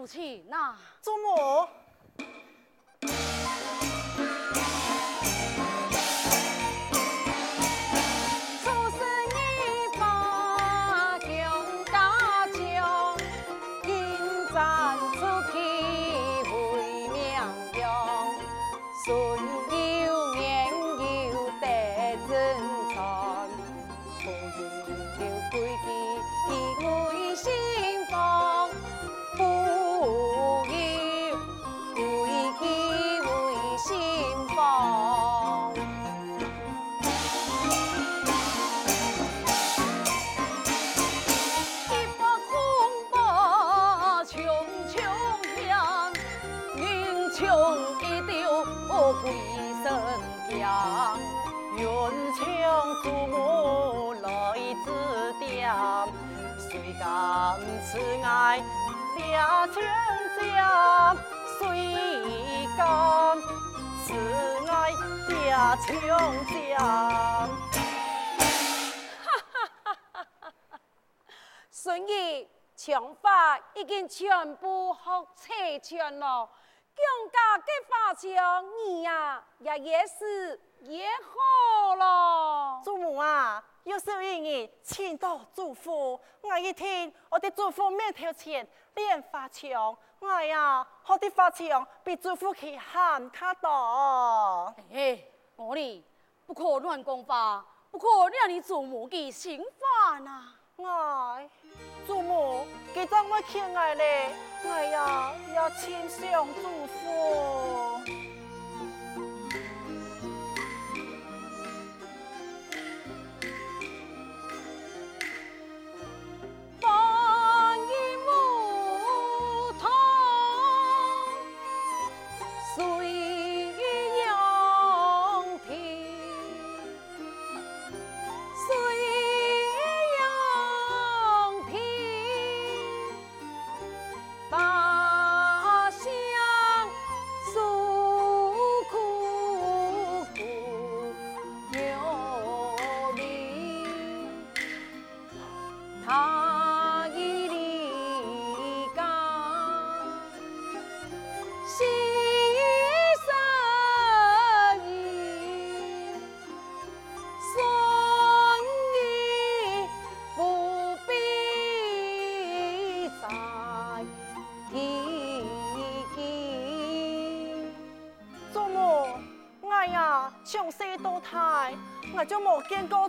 吐气呐中午全家水干，只爱家穷家。哈哈哈！哈孙姨枪法已经全部学齐全了，更加的发枪，你呀也越是越好了。有时候你请到祝福，我一听我的祖父面头前练发枪，我呀我的发枪比祝福去喊卡多。哎，我呢不可乱讲话，不可让你祖母给心烦呐。哎，祖母，记得我欠爱嘞，我呀，要亲相祝福。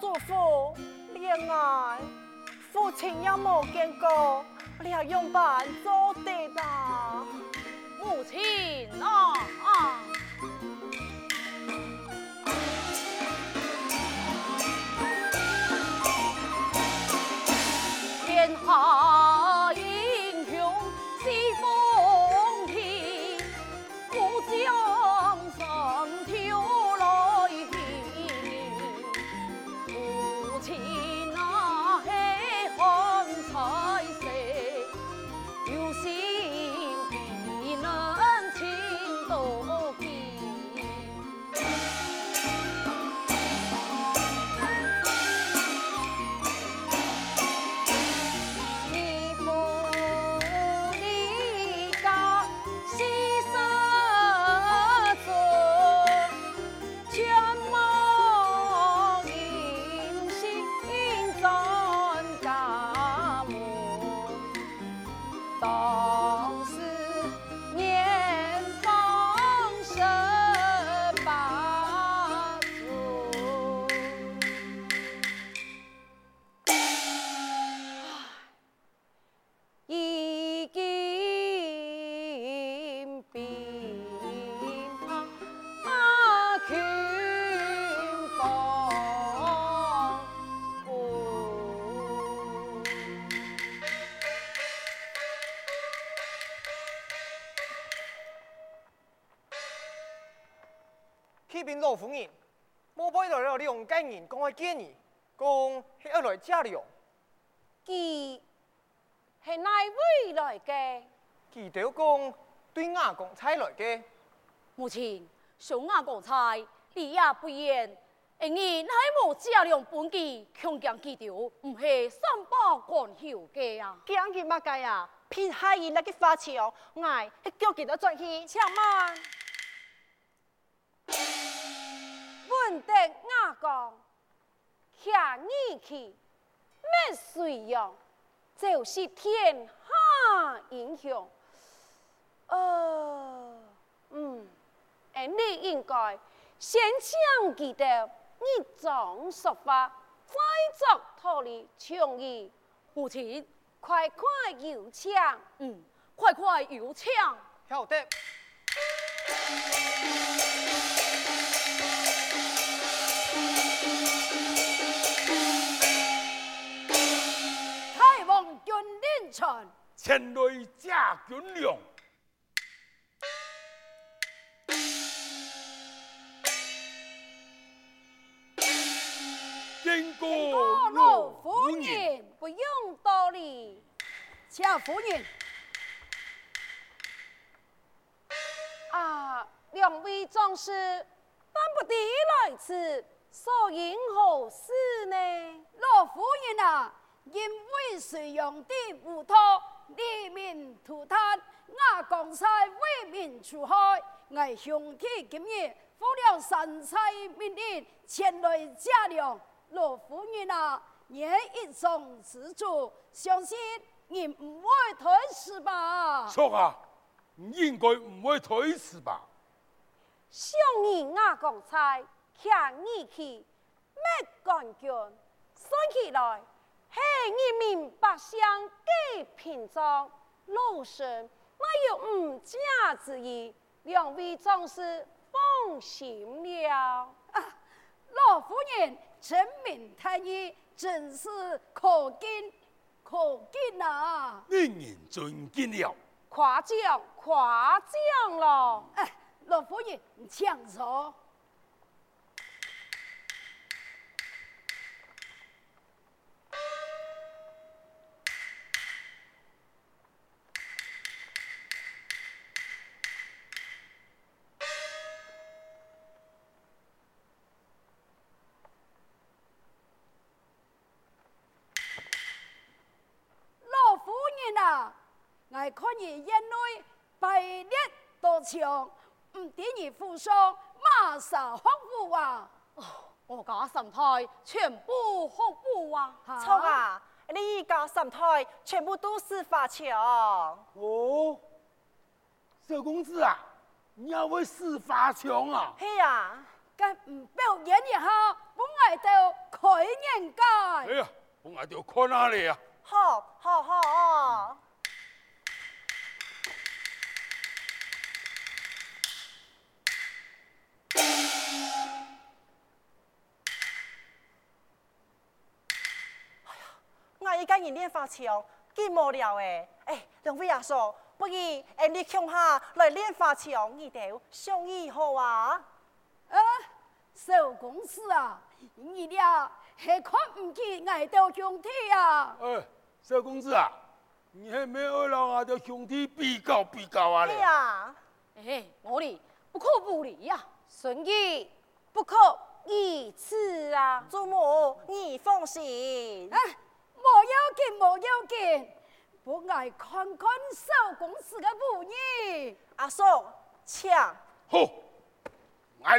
祖父恋爱，父亲也冇见过，你系用办做的吧？母亲啊啊！天下启禀老夫人，我派来了两个人，讲来见你，讲是要来家里。佢系哪位来嘅？记得讲对阿公差来嘅。母亲，小阿公差，你也不言，而你系冇家里本纪，强强记得，唔系三八关口嘅啊？讲佢乜嘅啊？偏系伊那个花枪，哎，叫几多转去？请慢。闻得阿公下义气，咩水用？就是天下英雄。呃，嗯，而你应该先将记得你种说法，再作道理倡议。母亲，快快有请。嗯，快快有请。好的。前来驾军粮，经过老夫人，不用多礼，谢夫人。啊，两位壮士，但不敌来此，所因何事呢？老夫人啊，因为隋炀帝无托。黎民涂炭，阿公差为民除害，我兄弟今日奉了神差命令前来驾粮。老夫人啊，你一众之主，相信你不会推辞吧？错啊，你应该不会推辞吧？想你阿公差，看你去，没干军，算起来。系人民百姓嘅屏障，老身没有误假之意，两位壮士放心了。啊，老夫人真明太义，真是可敬可敬啊！令人尊敬了。夸奖夸奖了。哎，老夫人请坐。多强，唔点你负伤，马上复武啊！哦，我家三台全部复武啊！错啊，你家三台全部都是发强。哦，小公子啊，你要会是发强啊？系啊，咁唔表演一下，本来就开眼界。哎呀，本来就看哪里啊？好，好，好。嗯我一家练发枪，几无聊诶！哎，两位阿叔，不如诶你强下来练发枪，你哋相议好啊？啊，小公子啊，你俩系看唔起我哋兄弟啊？哎，小公子啊，你系咩二郎啊？的兄弟比较比较啊？系啊，哎，我哋不可不理呀，孙女不可以此啊！祖母，你放心。啊冇要紧，冇要紧，不爱看看少公子的母女。阿叔，请。好，来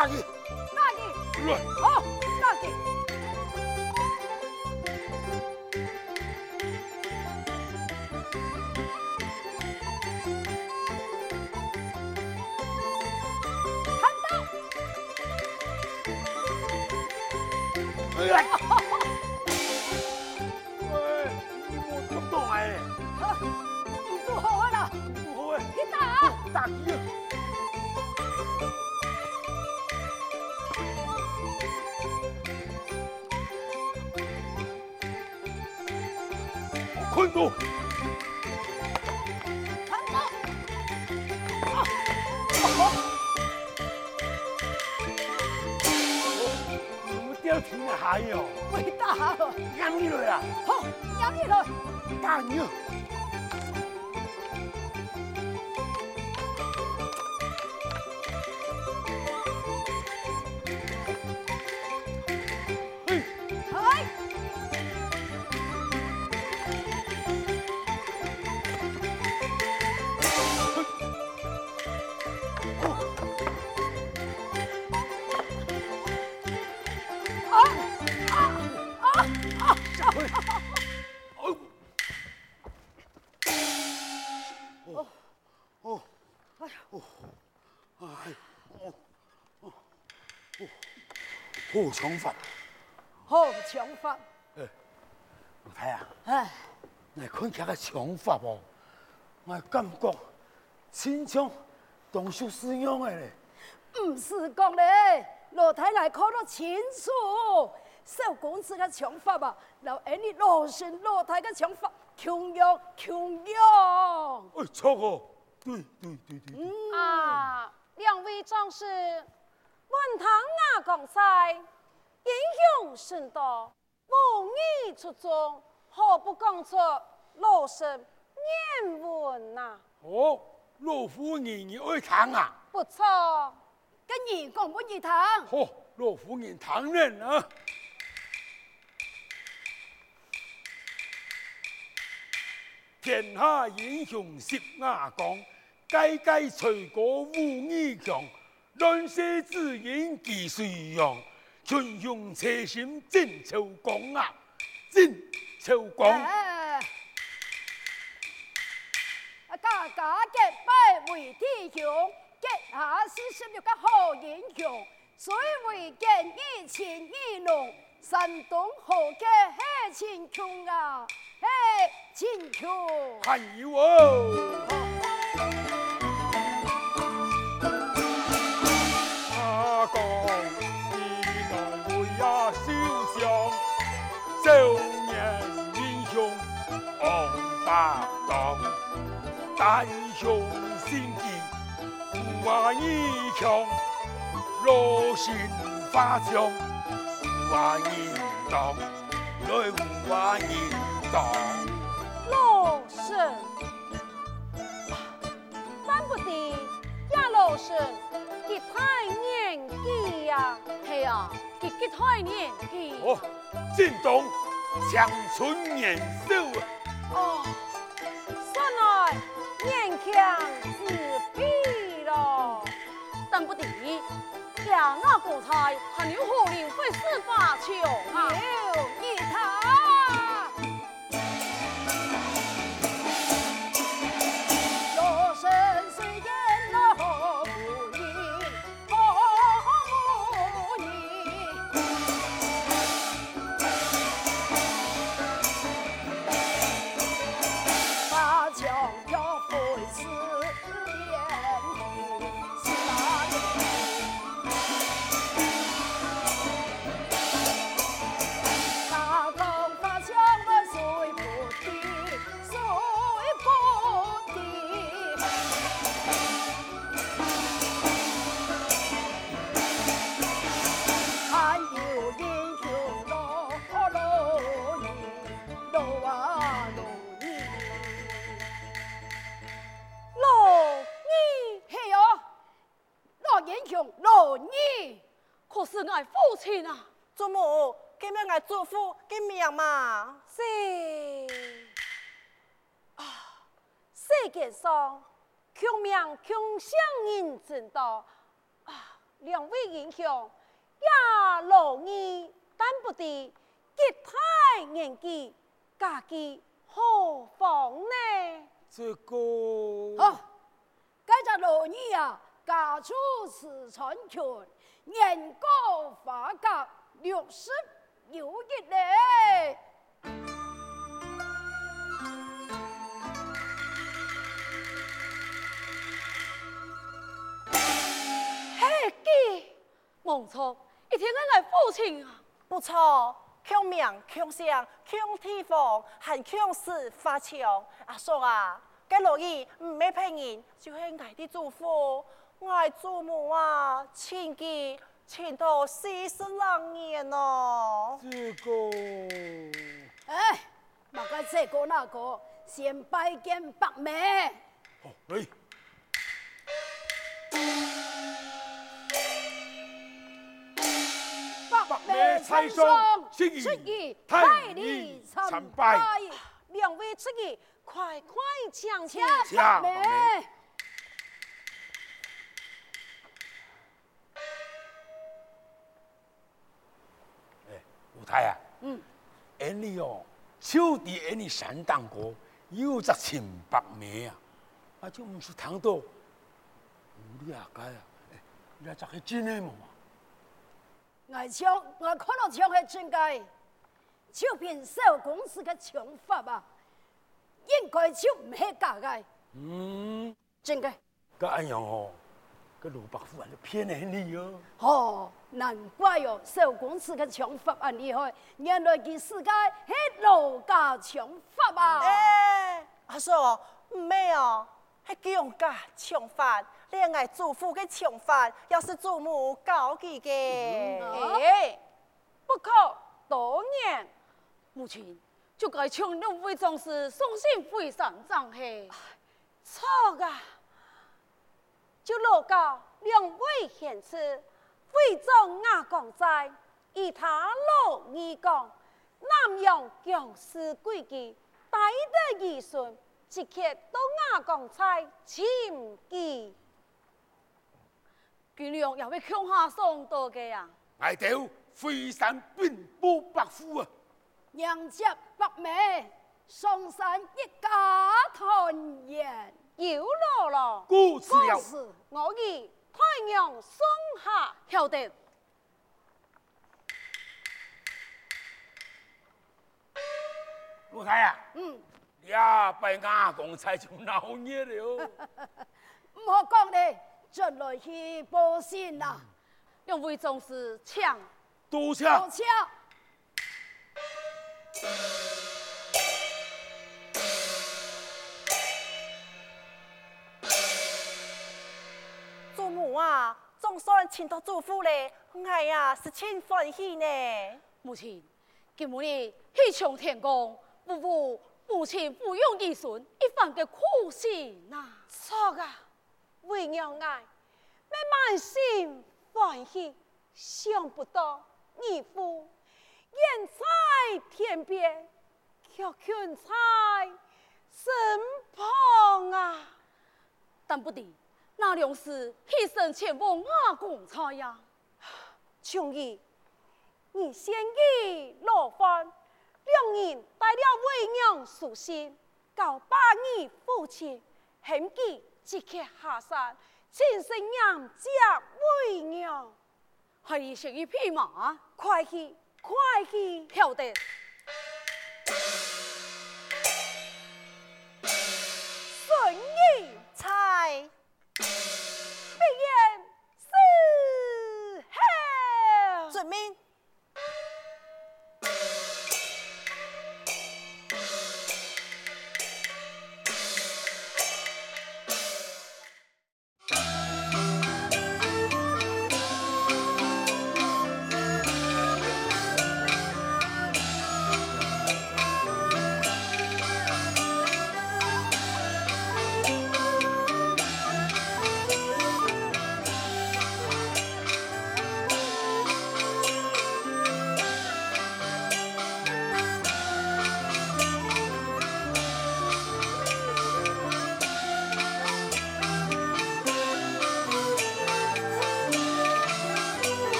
까기. 까기. 일로 와 어 까기. 으악! 还有？没打了。让你来啊！好，让你来。打你！好枪法，好枪法。哎，老太啊，哎，你看这个枪法不？我感觉亲像当初使用的嘞。唔是讲咧，老太来看得清楚。小公子嘅枪法吧，老二你老孙老太嘅枪法，同样同样。哎，错哦，对对对对。嗯、啊，两位壮士，文讲赛，英雄甚多，无意出众，何不讲出老身念文呐？哦，老夫人你爱听啊？不错，跟你讲不你听。好，老夫人听人啊。天下英雄十瓦岗，届届才过武艺强。乱世只因记谁样？群雄齐心争秋光啊！争秋光。啊，家家结拜为弟兄，结下四十六个好英雄。虽为见义情义浓，山东豪杰黑青琼啊！嘿，青琼，还有哦，大英雄心机不瓦一强，罗心发强不瓦一当，来不瓦一。老身，但不得呀，老身，他太年纪呀，系啊，他太年纪。哦，进东长春年少啊！哦，强自卑了，等不得呀，我国才还有何人会十八强啊？有你他。世界上穷命穷乡人真多啊，两位英雄也老矣，但不得吉太年纪，家己何妨呢？这个好，该在老矣啊，家出此传权，年过发达六十。有一嘞，没错，一天我爱父亲啊，不错，强命强相强天方，还强势发强。阿叔啊，该乐意唔咩骗人，就系爱的祖父，爱祖母啊，亲记。前途四十两年哦，这个，哎，莫讲这个那个，先拜见伯妹。好，来。伯妹参上，出仪太礼参拜，两位出仪快快请请，伯妹。太啊，嗯，俺你哦，秋地俺你山当过，有只清白梅啊，啊就唔是谈到你啊该啊，你这是真的吗？我唱，我可能唱系真嘅，就凭小公司嘅唱法吧，应该就唔系假嘅。嗯，真嘅。咁安样哦？个罗伯夫还是骗你哦？哦，难怪哦，小公司嘅唱法咁厉害，原来佢世界系罗家唱法啊！哎，阿叔，唔系哦，系姜家唱法，恋爱祖父嘅唱法，又是祖母教佢嘅。哎，不可多言，母亲就该唱两位壮士送信回上帐去。错啊！就罗家两位贤士，徽宗亚公在，以他老二公南阳将士归基，带得儿孙，即刻到亚公在请记。军良也会向下送到嘅呀。外头飞山奔波白虎啊！娘家伯妹，上山一家团圆。有落咯，故事了。我以太阳送下，晓得。老太啊，嗯，呀，拜亚公才就闹热了。唔好讲咧，进来去报信啦。两位总是抢，多谢。多谢。祖母啊，总算请到祖父嘞，哎呀，是真欢喜呢。母亲，今母你喜从天公，不不母亲不用儿孙一番嘅苦心呐。错啊，为娘爱，咩满心欢喜，想不到义父远在天边，却困在身旁啊！但不敌。那两时牺牲前往亚公差呀，琼儿，你先去落饭，两人带了为娘书信，告把你父亲，恨记即刻下山，亲身迎接为娘，系先一匹马，快去快去，晓得。